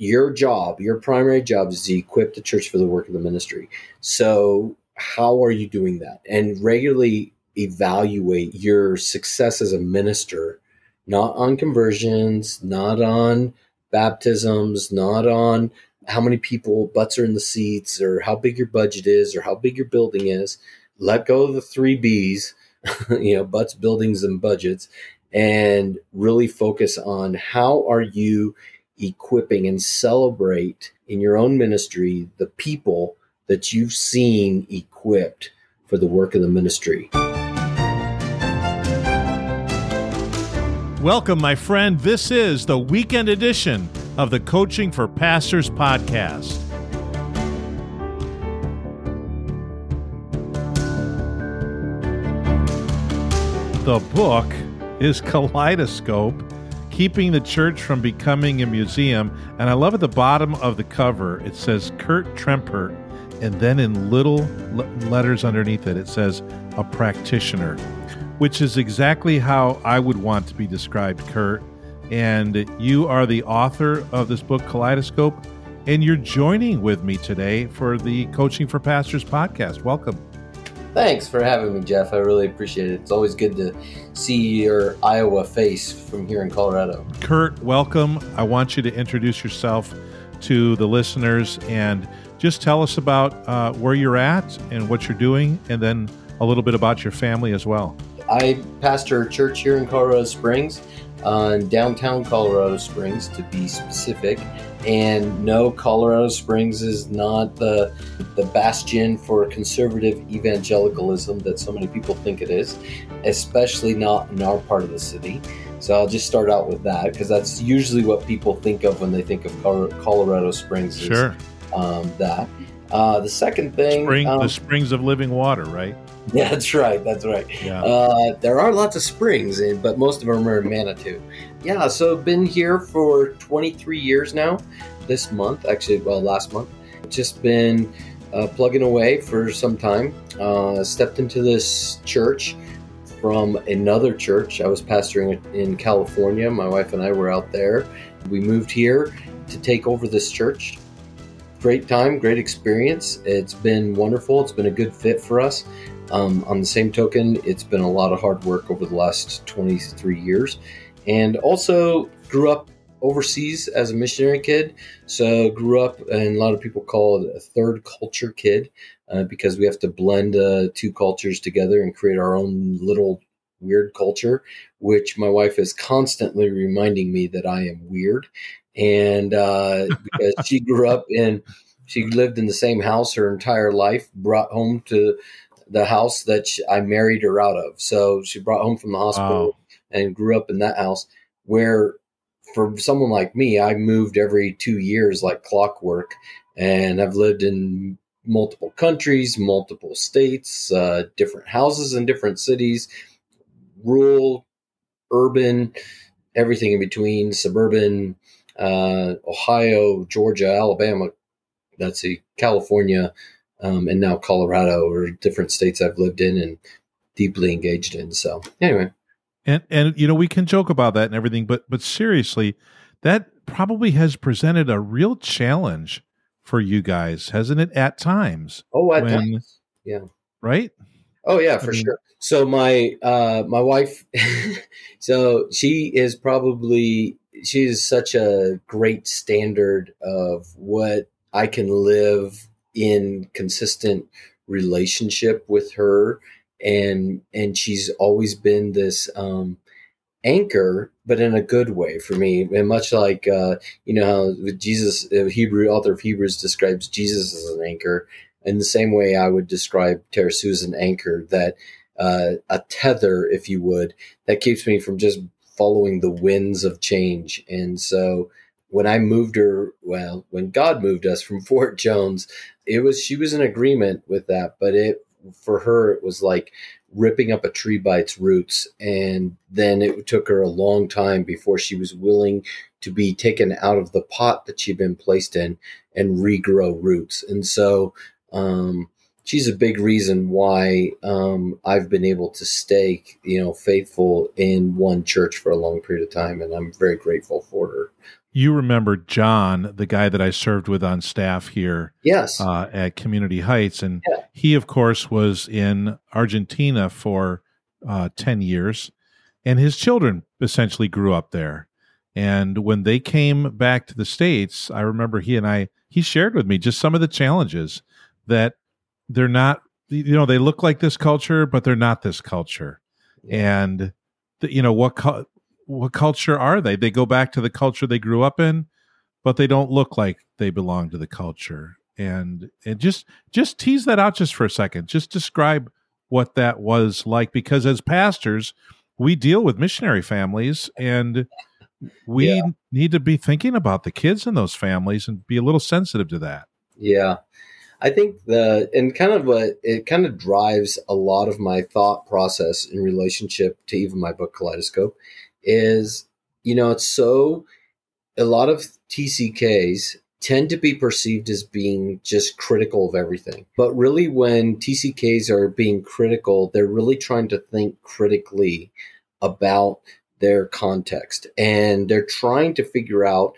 your job, your primary job is to equip the church for the work of the ministry. So, how are you doing that? And regularly evaluate your success as a minister, not on conversions, not on baptisms, not on how many people butts are in the seats or how big your budget is or how big your building is. Let go of the three B's, you know, butts, buildings, and budgets, and really focus on how are you equipping and celebrate in your own ministry the people that you've seen equipped for the work of the ministry. Welcome, my friend. This is the weekend edition of the Coaching for Pastors podcast. The book is Kaleidoscope Keeping the Church from Becoming a Museum. And I love at the bottom of the cover, it says Kurt Trempert. And then in little letters underneath it, it says a practitioner, which is exactly how I would want to be described, Kurt and you are the author of this book, Kaleidoscope, and you're joining with me today for the Coaching for Pastors podcast. Welcome. Thanks for having me, Jeff. I really appreciate it. It's always good to see your Iowa face from here in Colorado. Kurt, welcome. I want you to introduce yourself to the listeners and just tell us about uh, where you're at and what you're doing, and then a little bit about your family as well. I pastor a church here in Colorado Springs uh, in downtown Colorado Springs, to be specific. And no, Colorado Springs is not the the bastion for conservative evangelicalism that so many people think it is, especially not in our part of the city. So I'll just start out with that because that's usually what people think of when they think of Colorado Springs. Sure. um, that. Uh, the second thing, Spring, um, the springs of living water, right? Yeah, that's right. That's right. Yeah. Uh, there are lots of springs, in, but most of them are in Manitou. Yeah, so been here for 23 years now. This month, actually, well, last month, just been uh, plugging away for some time. Uh, stepped into this church from another church. I was pastoring in California. My wife and I were out there. We moved here to take over this church. Great time, great experience. It's been wonderful. It's been a good fit for us. Um, on the same token, it's been a lot of hard work over the last 23 years. And also grew up overseas as a missionary kid. So grew up, and a lot of people call it a third culture kid uh, because we have to blend uh, two cultures together and create our own little weird culture, which my wife is constantly reminding me that I am weird. And uh, because she grew up in, she lived in the same house her entire life, brought home to the house that she, I married her out of. So she brought home from the hospital wow. And grew up in that house where for someone like me, I moved every two years like clockwork and I've lived in multiple countries, multiple states, uh, different houses in different cities, rural, urban, everything in between, suburban, uh, Ohio, Georgia, Alabama, that's see, California, um, and now Colorado or different states I've lived in and deeply engaged in. So anyway, and and you know we can joke about that and everything, but but seriously, that probably has presented a real challenge for you guys, hasn't it? At times. Oh, at when, times. Yeah. Right. Oh yeah, for I mean, sure. So my uh, my wife, so she is probably she is such a great standard of what I can live in consistent relationship with her and and she's always been this um, anchor but in a good way for me. And much like uh, you know how jesus hebrew author of hebrews describes jesus as an anchor. In the same way i would describe Tara as an anchor that uh, a tether if you would that keeps me from just following the winds of change. And so when I moved her, well, when God moved us from Fort Jones, it was she was in agreement with that, but it for her it was like ripping up a tree by its roots, and then it took her a long time before she was willing to be taken out of the pot that she'd been placed in and regrow roots. And so um, she's a big reason why um, I've been able to stay, you know, faithful in one church for a long period of time, and I'm very grateful for her you remember John, the guy that I served with on staff here. Yes. Uh, at Community Heights. And yeah. he, of course, was in Argentina for uh, 10 years. And his children essentially grew up there. And when they came back to the States, I remember he and I, he shared with me just some of the challenges that they're not, you know, they look like this culture, but they're not this culture. Yeah. And, the, you know, what, what culture are they? They go back to the culture they grew up in, but they don't look like they belong to the culture. And and just just tease that out just for a second. Just describe what that was like because as pastors, we deal with missionary families and we yeah. need to be thinking about the kids in those families and be a little sensitive to that. Yeah. I think the and kind of what it kind of drives a lot of my thought process in relationship to even my book Kaleidoscope is, you know, it's so a lot of TCKs tend to be perceived as being just critical of everything. But really, when TCKs are being critical, they're really trying to think critically about their context and they're trying to figure out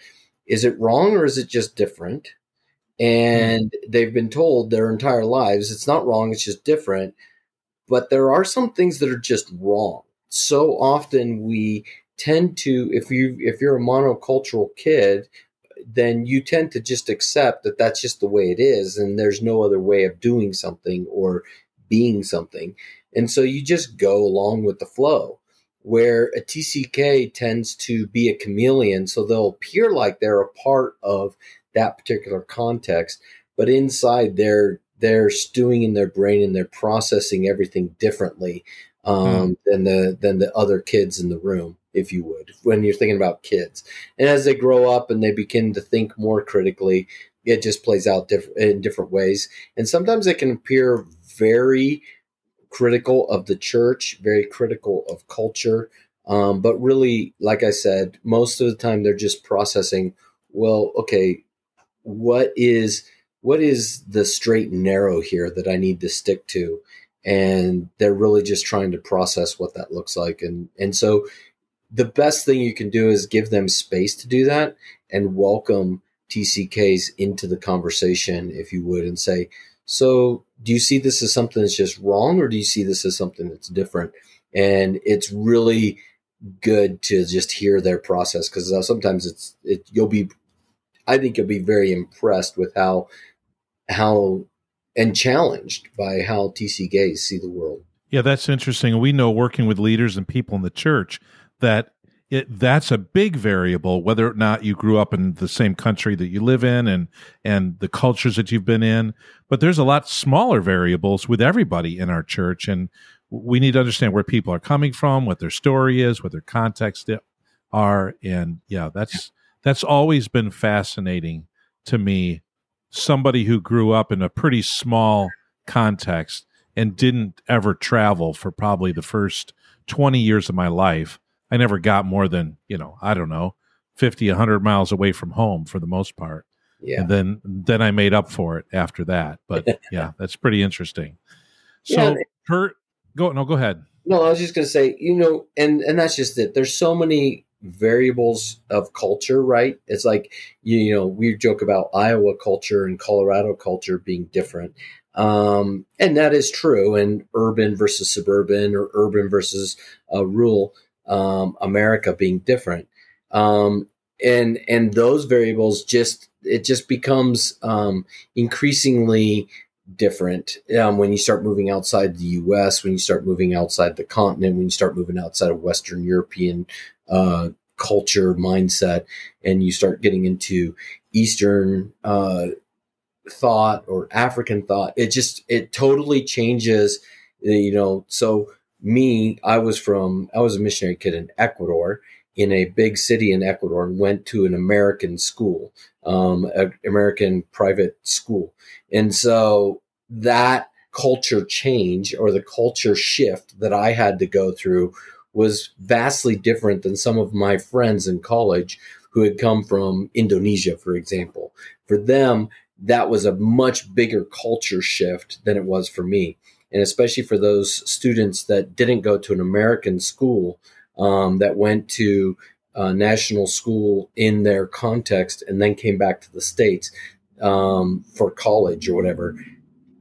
is it wrong or is it just different? And mm-hmm. they've been told their entire lives it's not wrong, it's just different. But there are some things that are just wrong so often we tend to if you if you're a monocultural kid then you tend to just accept that that's just the way it is and there's no other way of doing something or being something. And so you just go along with the flow where a TCK tends to be a chameleon so they'll appear like they're a part of that particular context but inside they're they're stewing in their brain and they're processing everything differently um, mm. than the than the other kids in the room, if you would, when you're thinking about kids. And as they grow up and they begin to think more critically, it just plays out diff- in different ways. And sometimes it can appear very critical of the church, very critical of culture. Um, but really, like I said, most of the time they're just processing. Well, okay, what is what is the straight and narrow here that I need to stick to? And they're really just trying to process what that looks like. And and so the best thing you can do is give them space to do that and welcome TCKs into the conversation if you would and say so do you see this as something that's just wrong or do you see this as something that's different? And it's really good to just hear their process because uh, sometimes it's it you'll be I think you'll be very impressed with how how and challenged by how TCKs see the world. Yeah, that's interesting. We know working with leaders and people in the church that it, that's a big variable whether or not you grew up in the same country that you live in and and the cultures that you've been in but there's a lot smaller variables with everybody in our church and we need to understand where people are coming from what their story is what their context are and yeah that's that's always been fascinating to me somebody who grew up in a pretty small context and didn't ever travel for probably the first 20 years of my life. I never got more than, you know, I don't know, 50, 100 miles away from home for the most part. Yeah. And then then I made up for it after that. But yeah, that's pretty interesting. So yeah. Kurt, go no, go ahead. No, I was just gonna say, you know, and and that's just it. There's so many variables of culture, right? It's like you, know we joke about Iowa culture and Colorado culture being different, um, and that is true. And urban versus suburban, or urban versus uh, rural um, America being different, um, and and those variables just it just becomes um, increasingly different um, when you start moving outside the U.S., when you start moving outside the continent, when you start moving outside of Western European uh, culture mindset, and you start getting into Eastern uh, thought or African thought. It just it totally changes. You know, so me, I was from I was a missionary kid in Ecuador in a big city in Ecuador and went to an American school, um, an American private school, and so that culture change or the culture shift that I had to go through was vastly different than some of my friends in college who had come from Indonesia, for example. For them, that was a much bigger culture shift than it was for me. And especially for those students that didn't go to an American school, um, that went to uh, national school in their context and then came back to the states um, for college or whatever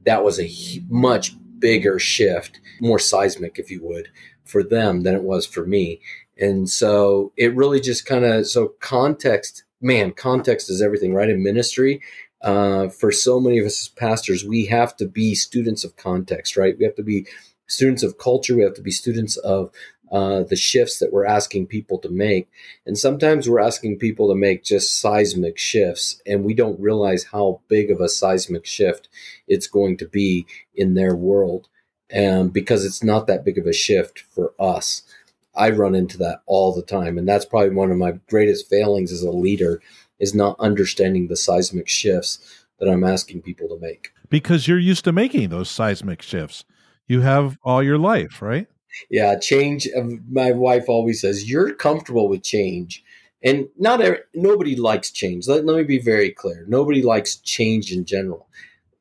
that was a much bigger shift more seismic if you would for them than it was for me. And so it really just kind of so context man context is everything right? In ministry uh, for so many of us as pastors we have to be students of context right? We have to be students of culture. We have to be students of uh, the shifts that we're asking people to make. And sometimes we're asking people to make just seismic shifts, and we don't realize how big of a seismic shift it's going to be in their world um, because it's not that big of a shift for us. I run into that all the time, and that's probably one of my greatest failings as a leader is not understanding the seismic shifts that I'm asking people to make. Because you're used to making those seismic shifts. You have all your life, right? Yeah, change. My wife always says you're comfortable with change, and not every, nobody likes change. Let, let me be very clear. Nobody likes change in general.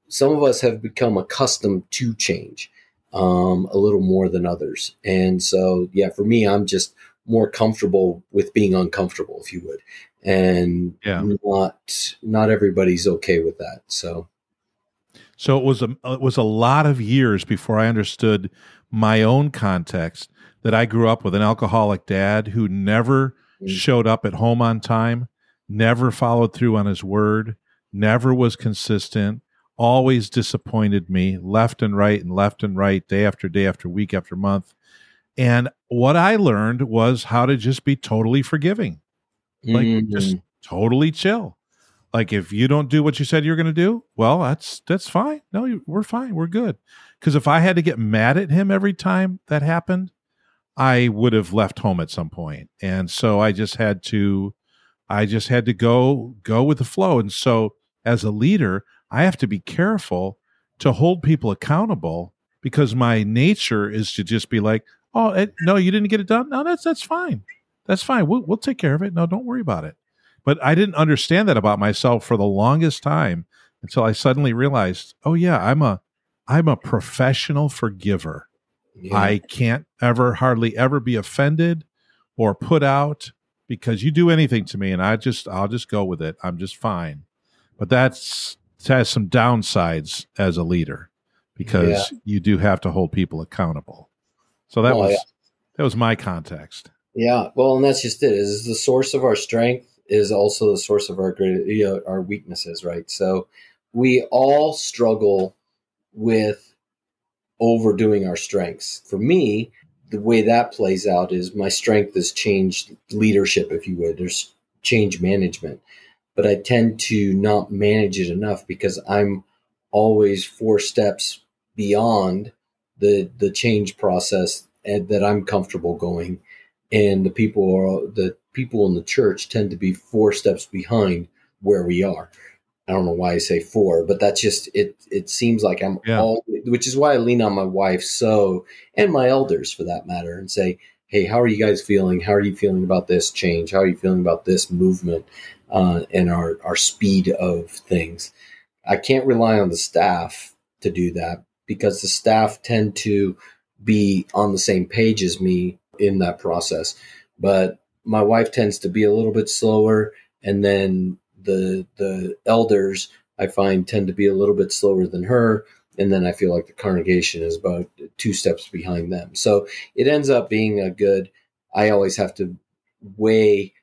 Some of us have become accustomed to change um, a little more than others, and so yeah, for me, I'm just more comfortable with being uncomfortable, if you would, and yeah. not not everybody's okay with that. So. So it was a it was a lot of years before I understood my own context that I grew up with an alcoholic dad who never mm. showed up at home on time, never followed through on his word, never was consistent, always disappointed me left and right and left and right, day after day after week after month. And what I learned was how to just be totally forgiving, like mm-hmm. just totally chill. Like if you don't do what you said you're going to do, well, that's that's fine. No, we're fine. We're good. Because if I had to get mad at him every time that happened, I would have left home at some point. And so I just had to I just had to go go with the flow. And so as a leader, I have to be careful to hold people accountable because my nature is to just be like, "Oh, it, no, you didn't get it done. No, that's that's fine. That's fine. We'll we'll take care of it. No, don't worry about it." But I didn't understand that about myself for the longest time until I suddenly realized, "Oh yeah, I'm a I'm a professional forgiver. Yeah. I can't ever, hardly ever be offended or put out because you do anything to me and I just, I'll just go with it. I'm just fine. But that's, has some downsides as a leader because yeah. you do have to hold people accountable. So that was, yeah. that was my context. Yeah. Well, and that's just it is the source of our strength is also the source of our great, you know, our weaknesses, right? So we all struggle with overdoing our strengths. For me, the way that plays out is my strength is changed leadership, if you would. There's change management, but I tend to not manage it enough because I'm always four steps beyond the the change process eh, that I'm comfortable going, and the people are the people in the church tend to be four steps behind where we are. I don't know why I say four, but that's just it. It seems like I'm yeah. all, which is why I lean on my wife so, and my elders for that matter, and say, "Hey, how are you guys feeling? How are you feeling about this change? How are you feeling about this movement uh, and our our speed of things?" I can't rely on the staff to do that because the staff tend to be on the same page as me in that process, but my wife tends to be a little bit slower, and then the the elders I find tend to be a little bit slower than her, and then I feel like the congregation is about two steps behind them. So it ends up being a good. I always have to weigh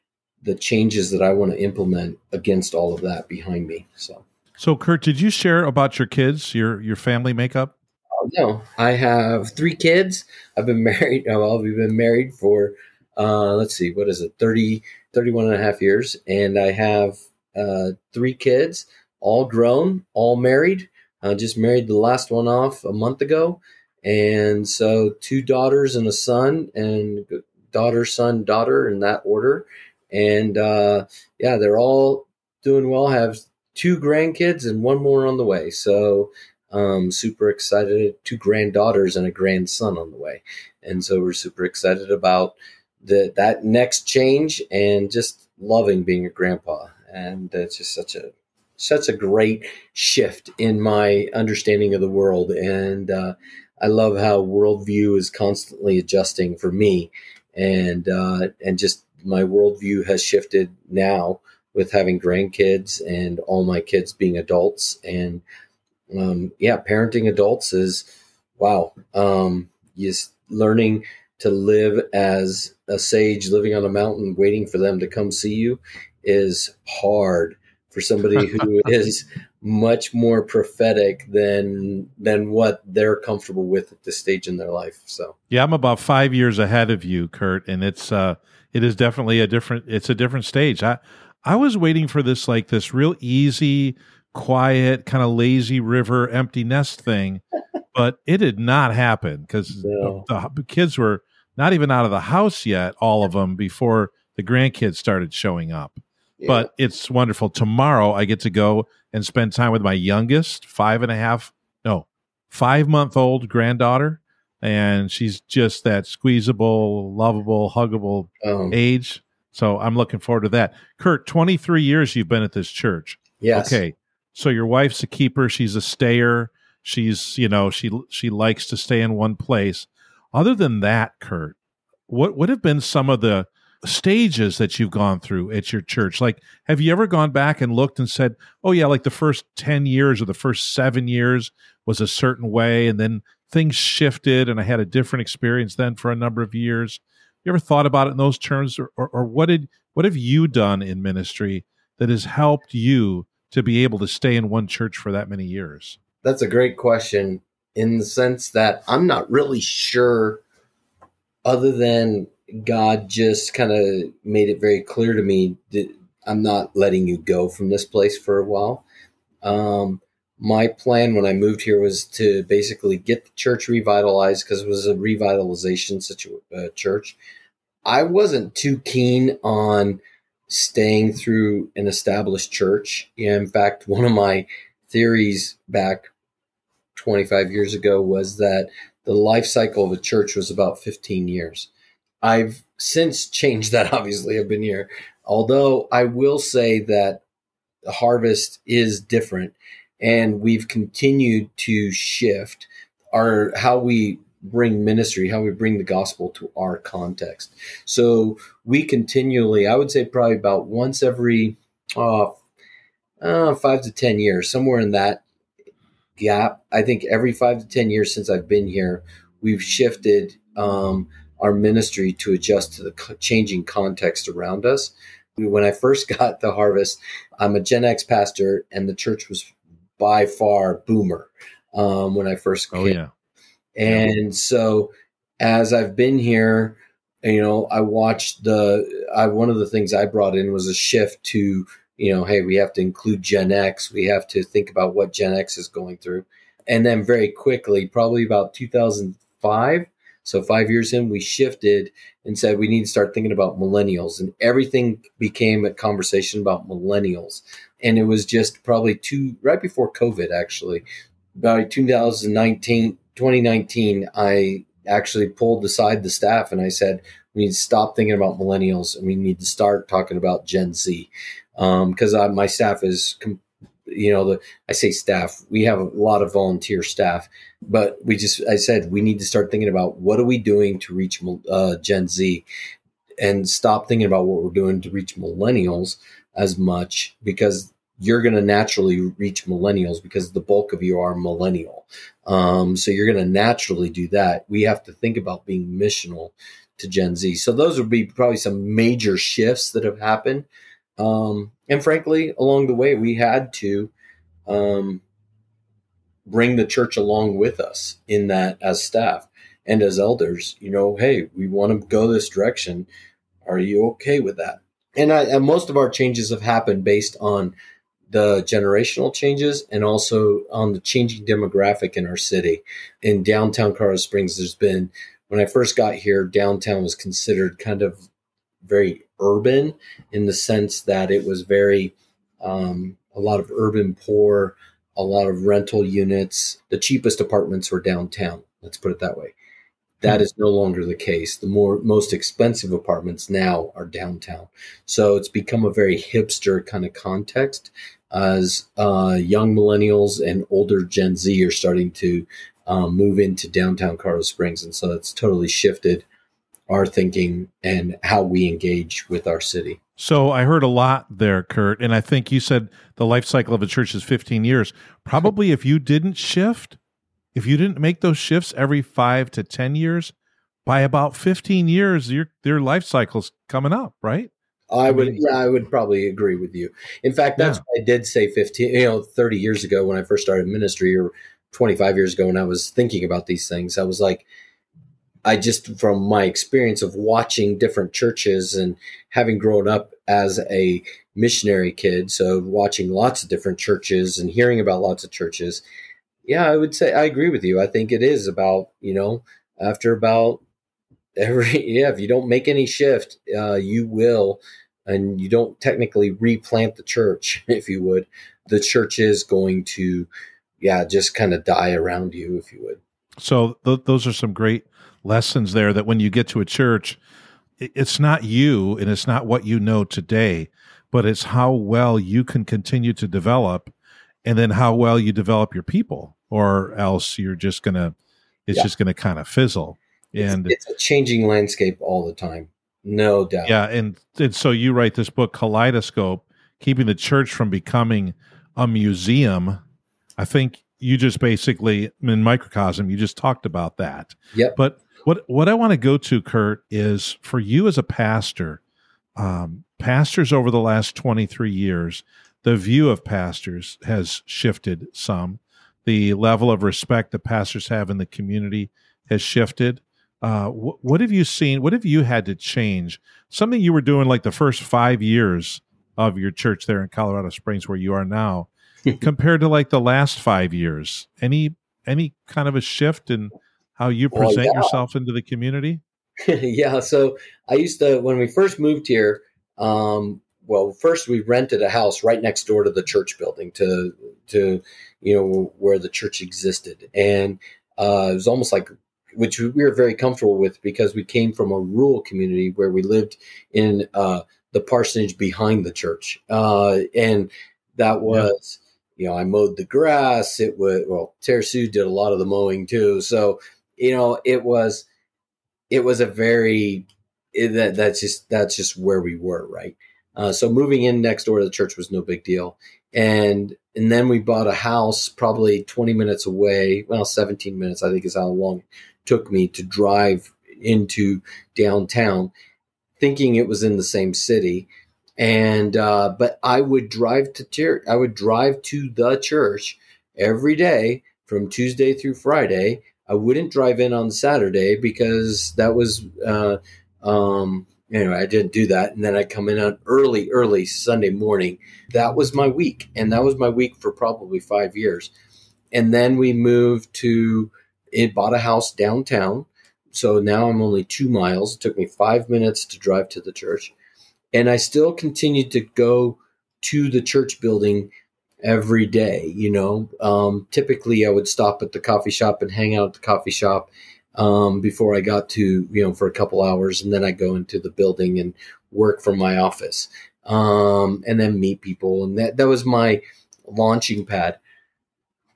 the changes that I want to implement against all of that behind me. So. So, Kurt, did you share about your kids, your your family makeup? Oh, no, I have three kids. I've been married. Well, we've been married for uh, let's see, what is it, 30, 31 and a half years, and I have uh, three kids, all grown, all married. I just married the last one off a month ago. And so two daughters and a son, and daughter, son, daughter in that order. And uh, yeah, they're all doing well. Have two grandkids and one more on the way. So um, super excited. Two granddaughters and a grandson on the way. And so we're super excited about the, that next change and just loving being a grandpa and it's just such a such a great shift in my understanding of the world and uh, i love how worldview is constantly adjusting for me and uh, and just my worldview has shifted now with having grandkids and all my kids being adults. And um, yeah, parenting adults is wow. Um, just learning to live as a sage living on a mountain, waiting for them to come see you is hard for somebody who is much more prophetic than than what they're comfortable with at this stage in their life. So yeah, I'm about five years ahead of you, Kurt, and it's uh it is definitely a different it's a different stage. I I was waiting for this like this real easy, quiet, kind of lazy river empty nest thing, but it did not happen because no. the, the kids were not even out of the house yet, all of them before the grandkids started showing up. But it's wonderful. Tomorrow I get to go and spend time with my youngest, five and a half, no, five month old granddaughter. And she's just that squeezable, lovable, huggable um, age. So I'm looking forward to that. Kurt, 23 years you've been at this church. Yes. Okay. So your wife's a keeper. She's a stayer. She's, you know, she she likes to stay in one place. Other than that, Kurt, what would have been some of the stages that you've gone through at your church? Like, have you ever gone back and looked and said, oh, yeah, like the first 10 years or the first seven years was a certain way, and then things shifted, and I had a different experience then for a number of years? You ever thought about it in those terms, or, or, or what did what have you done in ministry that has helped you to be able to stay in one church for that many years? That's a great question in the sense that I'm not really sure, other than God just kind of made it very clear to me that I'm not letting you go from this place for a while. Um, my plan when I moved here was to basically get the church revitalized because it was a revitalization situ- uh, church. I wasn't too keen on staying through an established church. In fact, one of my theories back 25 years ago was that the life cycle of a church was about 15 years. I've since changed that. Obviously, I've been here. Although I will say that the harvest is different, and we've continued to shift our how we bring ministry, how we bring the gospel to our context. So we continually, I would say, probably about once every uh, uh, five to ten years, somewhere in that gap. I think every five to ten years since I've been here, we've shifted. Um, our ministry to adjust to the changing context around us. When I first got the harvest, I'm a Gen X pastor, and the church was by far boomer um, when I first oh, came. Oh, yeah. And yeah. so as I've been here, you know, I watched the, I, one of the things I brought in was a shift to, you know, hey, we have to include Gen X. We have to think about what Gen X is going through. And then very quickly, probably about 2005, so five years in, we shifted and said we need to start thinking about millennials, and everything became a conversation about millennials. And it was just probably two right before COVID, actually, about 2019, 2019. I actually pulled aside the staff and I said we need to stop thinking about millennials and we need to start talking about Gen Z because um, my staff is you know the i say staff we have a lot of volunteer staff but we just i said we need to start thinking about what are we doing to reach uh, gen z? And stop thinking about what we're doing to reach millennials as much because you're going to naturally reach millennials because the bulk of you are millennial. Um, so you're going to naturally do that. We have to think about being missional to gen z. So those would be probably some major shifts that have happened um, and frankly, along the way, we had to um, bring the church along with us in that as staff and as elders. You know, hey, we want to go this direction. Are you okay with that? And, I, and most of our changes have happened based on the generational changes and also on the changing demographic in our city. In downtown Colorado Springs, there's been, when I first got here, downtown was considered kind of very urban in the sense that it was very um, a lot of urban poor, a lot of rental units. The cheapest apartments were downtown. Let's put it that way. That is no longer the case. The more most expensive apartments now are downtown. So it's become a very hipster kind of context as uh, young millennials and older Gen Z are starting to um, move into downtown Colorado Springs, and so it's totally shifted our thinking and how we engage with our city. So I heard a lot there, Kurt, and I think you said the life cycle of a church is 15 years. Probably if you didn't shift, if you didn't make those shifts every 5 to 10 years, by about 15 years your their life cycle's coming up, right? I, I would mean, yeah, I would probably agree with you. In fact, that's yeah. why I did say 15, you know, 30 years ago when I first started ministry or 25 years ago when I was thinking about these things. I was like I just, from my experience of watching different churches and having grown up as a missionary kid, so watching lots of different churches and hearing about lots of churches, yeah, I would say I agree with you. I think it is about, you know, after about every, yeah, if you don't make any shift, uh, you will, and you don't technically replant the church, if you would, the church is going to, yeah, just kind of die around you, if you would. So th- those are some great lessons there that when you get to a church, it's not you and it's not what you know today, but it's how well you can continue to develop and then how well you develop your people, or else you're just going to, it's yeah. just going to kind of fizzle. And it's, it's, a changing landscape all the time. No doubt. Yeah. And, and so you write this book, Kaleidoscope, keeping the church from becoming a museum. I think you just basically in microcosm you just talked about that yeah but what what i want to go to kurt is for you as a pastor um, pastors over the last 23 years the view of pastors has shifted some. The level of respect that pastors have in the community has shifted. Uh, wh- what have you seen what have you had to change? Something you were doing like the first five years of your church there in colorado springs where you are now compared to like the last five years? Any any kind of a shift in how you present well, yeah. yourself into the community? yeah. So I used to when we first moved here. Um, well, first we rented a house right next door to the church building to to you know where the church existed, and uh, it was almost like which we were very comfortable with because we came from a rural community where we lived in uh, the parsonage behind the church, uh, and that was you know, I mowed the grass. It was well, Tersu did a lot of the mowing too. So, you know, it was it was a very it, that that's just that's just where we were, right? Uh, so moving in next door to the church was no big deal, and and then we bought a house probably 20 minutes away. Well, 17 minutes I think is how long it took me to drive into downtown, thinking it was in the same city and uh, but I would drive to church. I would drive to the church every day from Tuesday through Friday. I wouldn't drive in on Saturday because that was uh, um, anyway. I didn't do that, and then I come in on early, early Sunday morning. That was my week, and that was my week for probably five years. And then we moved to it. Bought a house downtown, so now I'm only two miles. It took me five minutes to drive to the church and I still continued to go to the church building every day. You know, um, typically I would stop at the coffee shop and hang out at the coffee shop um, before I got to you know for a couple hours, and then I go into the building and work from my office, um, and then meet people, and that that was my launching pad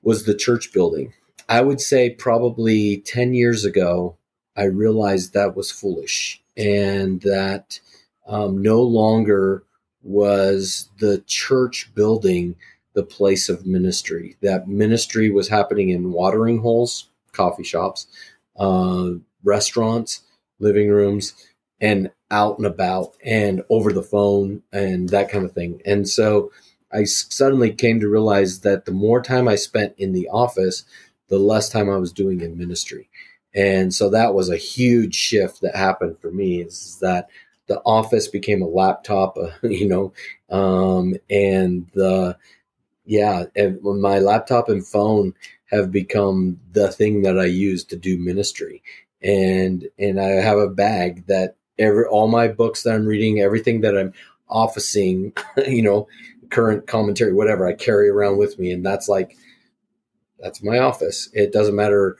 was the church building. I would say probably 10 years ago, I realized that was foolish and that um, no longer was the church building the place of ministry. That ministry was happening in watering holes, coffee shops, uh, restaurants, living rooms, and out and about and over the phone and that kind of thing. And so I suddenly came to realize that the more time I spent in the office, the less time I was doing in ministry. And so that was a huge shift that happened for me is that the office became a laptop, you know, um, and the yeah, my laptop and phone have become the thing that I use to do ministry, and and I have a bag that every all my books that I'm reading, everything that I'm officing, you know, current commentary, whatever I carry around with me, and that's like that's my office. It doesn't matter,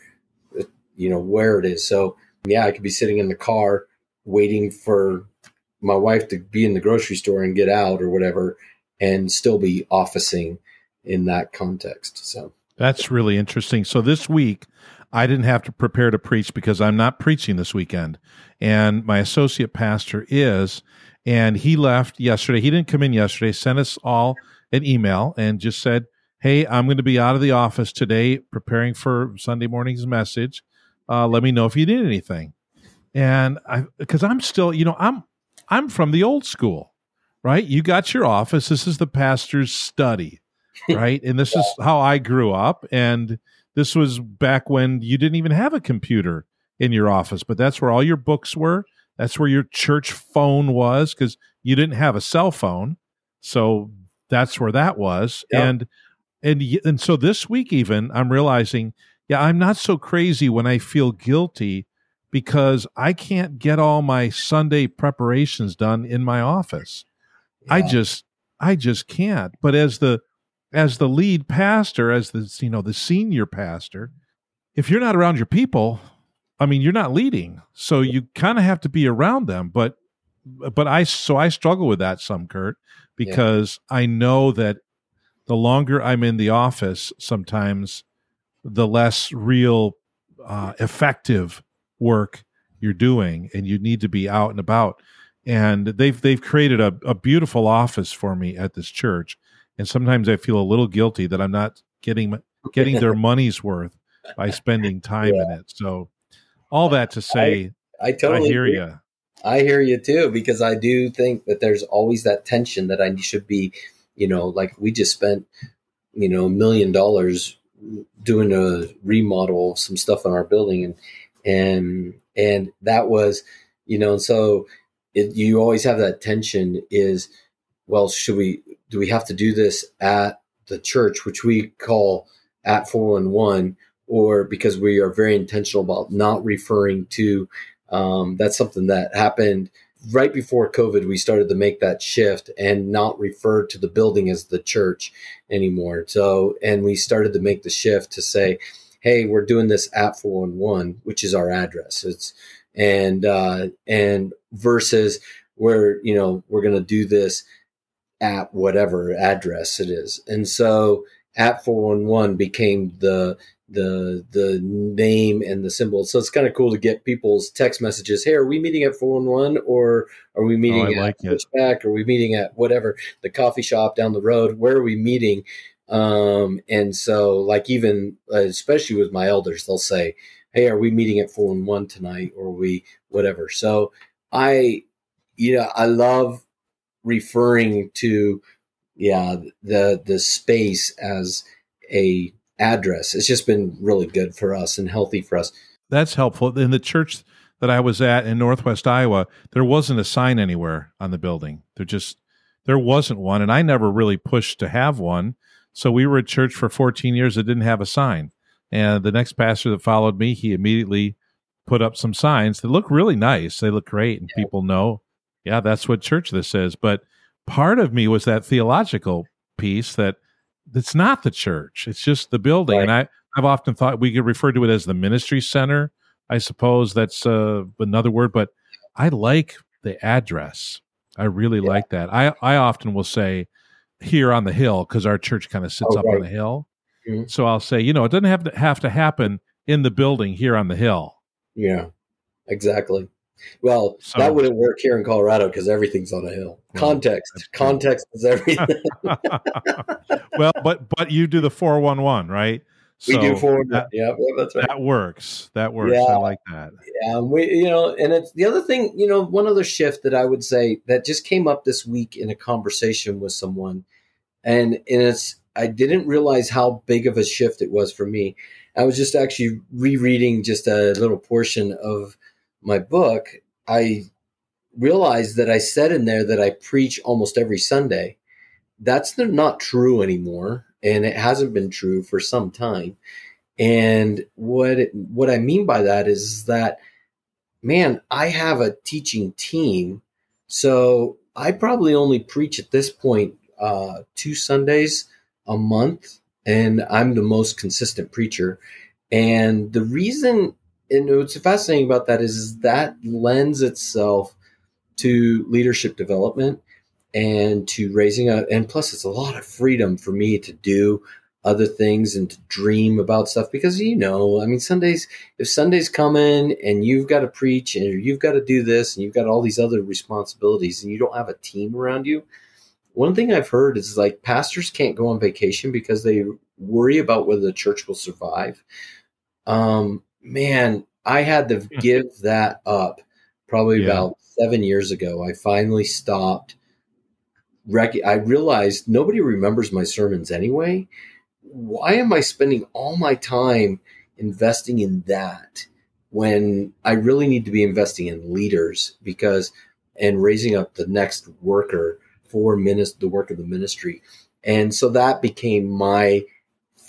you know, where it is. So yeah, I could be sitting in the car waiting for my wife to be in the grocery store and get out or whatever and still be officing in that context. So that's really interesting. So this week I didn't have to prepare to preach because I'm not preaching this weekend. And my associate pastor is, and he left yesterday. He didn't come in yesterday, sent us all an email and just said, Hey, I'm going to be out of the office today preparing for Sunday morning's message. Uh, let me know if you need anything. And I, because I'm still, you know, I'm, I'm from the old school, right? You got your office. This is the pastor's study, right? and this yeah. is how I grew up. And, this was back when you didn't even have a computer in your office, but that's where all your books were. That's where your church phone was because you didn't have a cell phone. So that's where that was. And and and so this week even I'm realizing, yeah, I'm not so crazy when I feel guilty because I can't get all my Sunday preparations done in my office. Yeah. I just I just can't. But as the as the lead pastor, as the you know the senior pastor, if you're not around your people, I mean, you're not leading, so you kind of have to be around them. But but I so I struggle with that some, Kurt, because yeah. I know that the longer I'm in the office, sometimes the less real uh, effective work you're doing, and you need to be out and about. And they've they've created a, a beautiful office for me at this church and sometimes I feel a little guilty that I'm not getting getting their money's worth by spending time yeah. in it. So, all that to say, I, I totally I hear you. I hear you too because I do think that there's always that tension that I should be, you know, like we just spent, you know, a million dollars doing a remodel of some stuff in our building and and and that was, you know, and so it, you always have that tension is well should we do we have to do this at the church, which we call at 411, or because we are very intentional about not referring to um, that's something that happened right before COVID. We started to make that shift and not refer to the building as the church anymore. So, and we started to make the shift to say, hey, we're doing this at 411, which is our address. It's and uh, and versus where you know we're going to do this at whatever address it is. And so at 411 became the the the name and the symbol. So it's kind of cool to get people's text messages. Hey, are we meeting at 411 or are we meeting oh, at Pushback? Are we meeting at whatever the coffee shop down the road? Where are we meeting? Um, and so like even uh, especially with my elders, they'll say, Hey, are we meeting at 411 tonight or we whatever? So I you know, I love referring to yeah the the space as a address. It's just been really good for us and healthy for us. That's helpful. In the church that i was at in northwest iowa there wasn't a sign anywhere on the building. There just there wasn't one and i never really pushed to have one. So we were a church for 14 years that didn't have a sign. And the next pastor that followed me he immediately put up some signs that look really nice. They look great and yeah. people know yeah, that's what church this is. But part of me was that theological piece that it's not the church; it's just the building. Right. And I, I've often thought we could refer to it as the ministry center. I suppose that's uh, another word, but I like the address. I really yeah. like that. I, I often will say here on the hill because our church kind of sits oh, up right. on a hill. Mm-hmm. So I'll say, you know, it doesn't have to have to happen in the building here on the hill. Yeah, exactly. Well, so, that wouldn't work here in Colorado because everything's on a hill. Oh, context, context is everything. well, but but you do the four one one, right? So we do four. That, yeah, that's right. That works. That works. Yeah, I like that. Yeah, we you know, and it's the other thing. You know, one other shift that I would say that just came up this week in a conversation with someone, and and it's I didn't realize how big of a shift it was for me. I was just actually rereading just a little portion of my book, I realized that I said in there that I preach almost every Sunday. That's not true anymore, and it hasn't been true for some time. And what it, what I mean by that is that, man, I have a teaching team, so I probably only preach at this point uh, two Sundays a month, and I'm the most consistent preacher. And the reason and what's fascinating about that is, that lends itself to leadership development and to raising a and plus it's a lot of freedom for me to do other things and to dream about stuff because you know, I mean, Sundays if Sundays come in and you've got to preach and you've got to do this and you've got all these other responsibilities and you don't have a team around you. One thing I've heard is like pastors can't go on vacation because they worry about whether the church will survive. Um, man, I had to hmm. give that up probably yeah. about seven years ago. I finally stopped. Rec- I realized nobody remembers my sermons anyway why am I spending all my time investing in that when I really need to be investing in leaders because and raising up the next worker for minis- the work of the ministry. And so that became my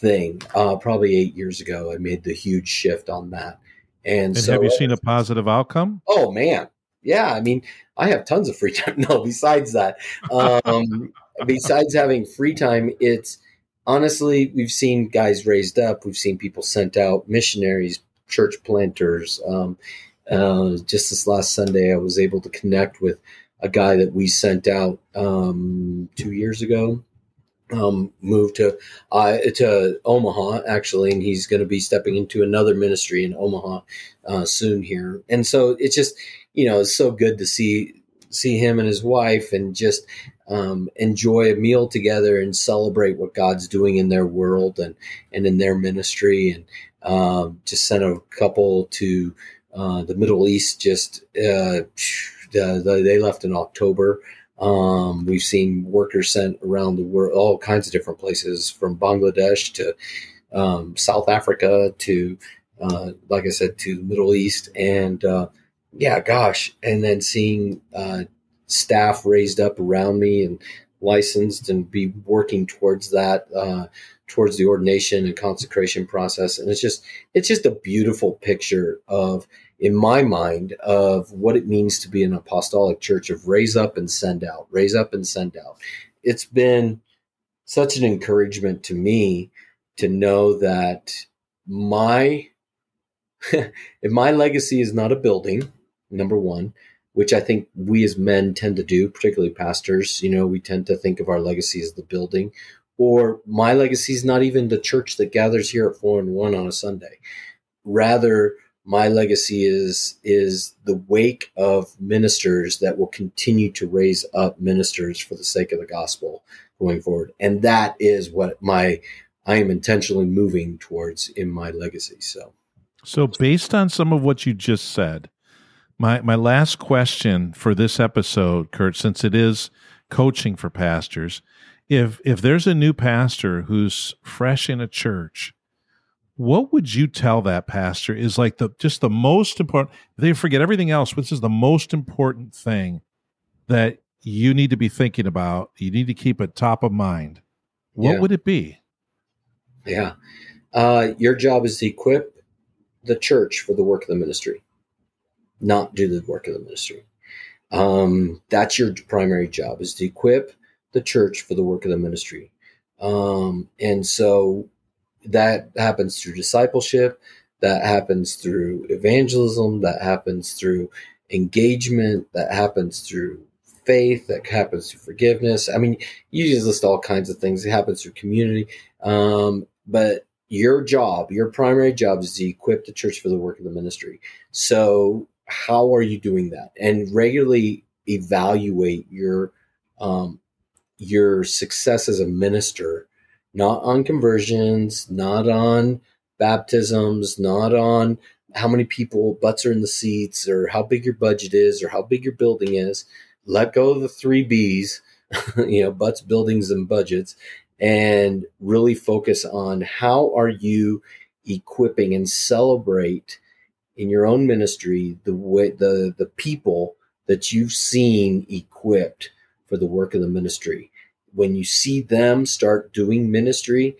thing. Uh, probably eight years ago, I made the huge shift on that. And, and so, have you seen a positive outcome? Oh man, yeah. I mean, I have tons of free time. No, besides that, um, besides having free time, it's honestly, we've seen guys raised up. We've seen people sent out, missionaries, church planters. Um, uh, just this last Sunday, I was able to connect with a guy that we sent out um, two years ago. Um, moved to uh, to Omaha actually, and he's going to be stepping into another ministry in Omaha uh, soon here. And so it's just you know it's so good to see see him and his wife and just um, enjoy a meal together and celebrate what God's doing in their world and, and in their ministry. And um, just sent a couple to uh, the Middle East. Just uh, the, the, they left in October. Um, we've seen workers sent around the world, all kinds of different places, from Bangladesh to um, South Africa to, uh, like I said, to the Middle East, and uh, yeah, gosh, and then seeing uh, staff raised up around me and licensed and be working towards that uh, towards the ordination and consecration process. And it's just it's just a beautiful picture of in my mind of what it means to be an apostolic church of raise up and send out raise up and send out it's been such an encouragement to me to know that my if my legacy is not a building number one which I think we as men tend to do, particularly pastors. You know, we tend to think of our legacy as the building, or my legacy is not even the church that gathers here at Four and One on a Sunday. Rather, my legacy is is the wake of ministers that will continue to raise up ministers for the sake of the gospel going forward, and that is what my I am intentionally moving towards in my legacy. So, so based on some of what you just said, my my last question for this episode, Kurt, since it is coaching for pastors, if if there's a new pastor who's fresh in a church, what would you tell that pastor is like the just the most important they forget everything else, which is the most important thing that you need to be thinking about, you need to keep it top of mind. What yeah. would it be? Yeah. Uh, your job is to equip the church for the work of the ministry not do the work of the ministry. Um, that's your primary job is to equip the church for the work of the ministry. Um, and so that happens through discipleship, that happens through evangelism, that happens through engagement, that happens through faith, that happens through forgiveness. I mean, you just list all kinds of things. It happens through community. Um, but your job, your primary job is to equip the church for the work of the ministry. So how are you doing that and regularly evaluate your um, your success as a minister not on conversions not on baptisms not on how many people butts are in the seats or how big your budget is or how big your building is. Let go of the three b's you know butts buildings and budgets and really focus on how are you equipping and celebrate in your own ministry the way the the people that you've seen equipped for the work of the ministry when you see them start doing ministry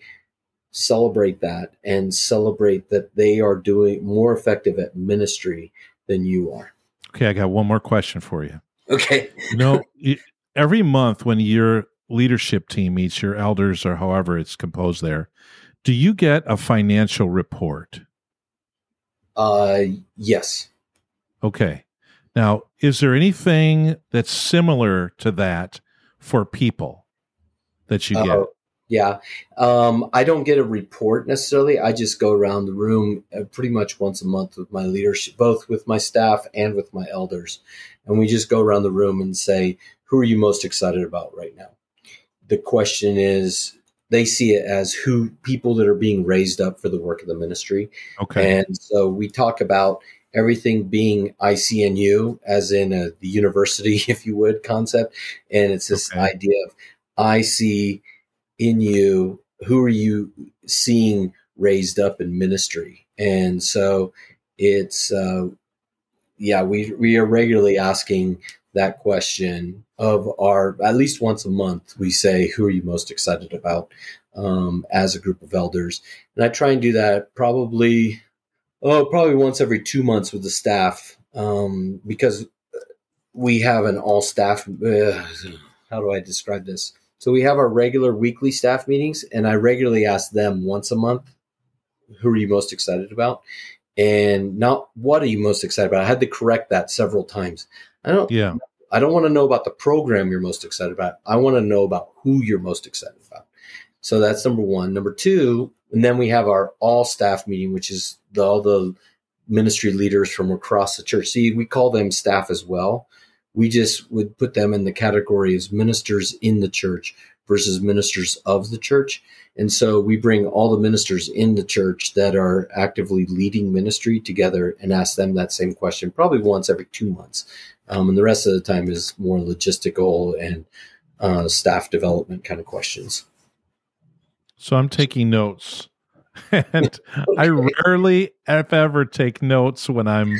celebrate that and celebrate that they are doing more effective at ministry than you are. Okay i got one more question for you. Okay. You know every month when your leadership team meets your elders or however it's composed there do you get a financial report? Uh, yes. Okay. Now, is there anything that's similar to that for people that you get? Uh, Yeah. Um, I don't get a report necessarily. I just go around the room uh, pretty much once a month with my leadership, both with my staff and with my elders. And we just go around the room and say, who are you most excited about right now? The question is, they see it as who people that are being raised up for the work of the ministry. Okay. And so we talk about everything being ICNU, as in a, the university, if you would, concept. And it's this okay. idea of I see in you, who are you seeing raised up in ministry? And so it's, uh, yeah, we, we are regularly asking that question of our, at least once a month, we say, who are you most excited about um, as a group of elders? And I try and do that probably, oh, probably once every two months with the staff um, because we have an all staff, uh, how do I describe this? So we have our regular weekly staff meetings, and I regularly ask them once a month, who are you most excited about? And not what are you most excited about? I had to correct that several times. I don't yeah. I don't want to know about the program you're most excited about. I want to know about who you're most excited about. So that's number one. Number two, and then we have our all staff meeting, which is the, all the ministry leaders from across the church. See, we call them staff as well we just would put them in the category as ministers in the church versus ministers of the church. And so we bring all the ministers in the church that are actively leading ministry together and ask them that same question, probably once every two months. Um, and the rest of the time is more logistical and uh, staff development kind of questions. So I'm taking notes. and I rarely, if ever, take notes when I'm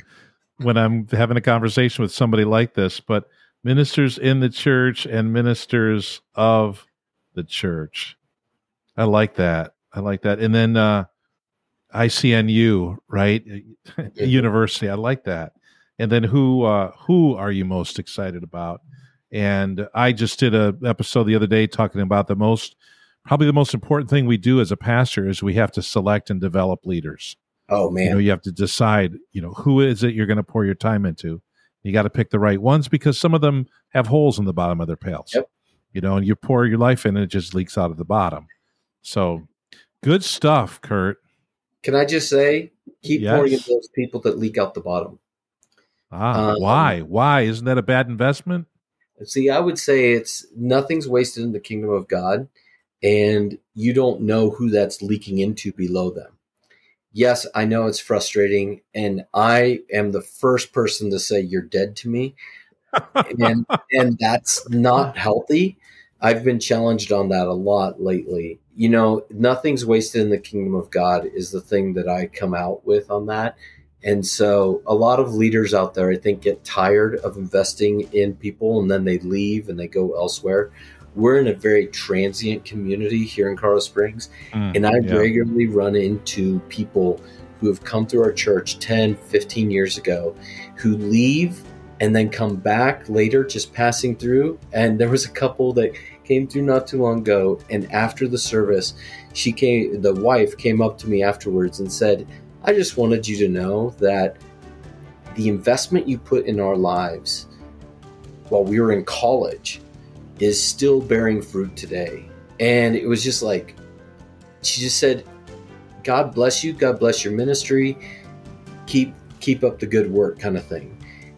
when I'm having a conversation with somebody like this, but ministers in the church and ministers of the church. I like that. I like that. And then uh, ICNU, right? University. I like that. And then who uh, who are you most excited about? And I just did a episode the other day talking about the most probably the most important thing we do as a pastor is we have to select and develop leaders. Oh man, you know, you have to decide, you know, who is it you're going to pour your time into. You got to pick the right ones because some of them have holes in the bottom of their pails. Yep. You know, and you pour your life in, and it just leaks out of the bottom. So, good stuff, Kurt. Can I just say, keep yes. pouring into those people that leak out the bottom. Ah, um, why? Why isn't that a bad investment? See, I would say it's nothing's wasted in the kingdom of God, and you don't know who that's leaking into below them yes, I know it's frustrating, and I am the first person to say you're dead to me, and and that's not healthy. I've been challenged on that a lot lately. You know, nothing's wasted in the kingdom of God is the thing that I come out with on that. And so a lot of leaders out there, I think, get tired of investing in people and then they leave and they go elsewhere we're in a very transient community here in Colorado Springs. Mm, and I yeah. regularly run into people who have come through our church 10, 15 years ago who leave and then come back later, just passing through. And there was a couple that came through not too long ago. And after the service, she came, the wife came up to me afterwards and said, I just wanted you to know that the investment you put in our lives while we were in college is still bearing fruit today. And it was just like, she just said, God bless you. God bless your ministry. Keep keep up the good work, kind of thing.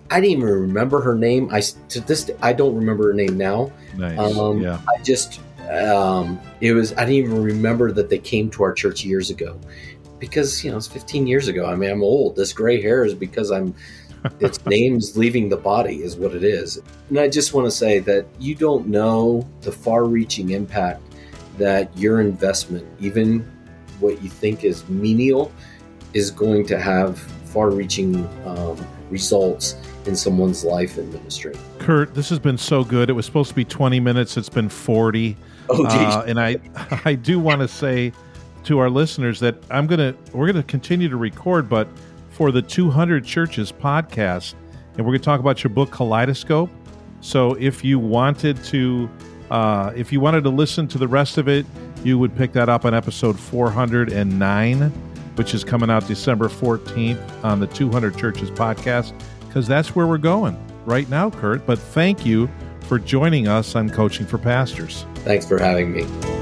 I didn't even remember her name. I to this I don't remember her name now. Nice. Um, yeah. I just um, it was I didn't even remember that they came to our church years ago because you know it's 15 years ago. I mean I'm old. This gray hair is because I'm its name's leaving the body is what it is. And I just want to say that you don't know the far-reaching impact that your investment, even what you think is menial, is going to have far-reaching um, results in someone's life and ministry. Kurt, this has been so good. It was supposed to be 20 minutes. It's been 40. Oh, uh, and I, I do want to say to our listeners that I'm gonna we're gonna continue to record, but for the 200 Churches podcast, and we're going to talk about your book Kaleidoscope. So if you wanted to, uh, if you wanted to listen to the rest of it, you would pick that up on episode 409, which is coming out December 14th on the 200 Churches podcast, because that's where we're going right now, Kurt. But thank you for joining us on Coaching for Pastors. Thanks for having me.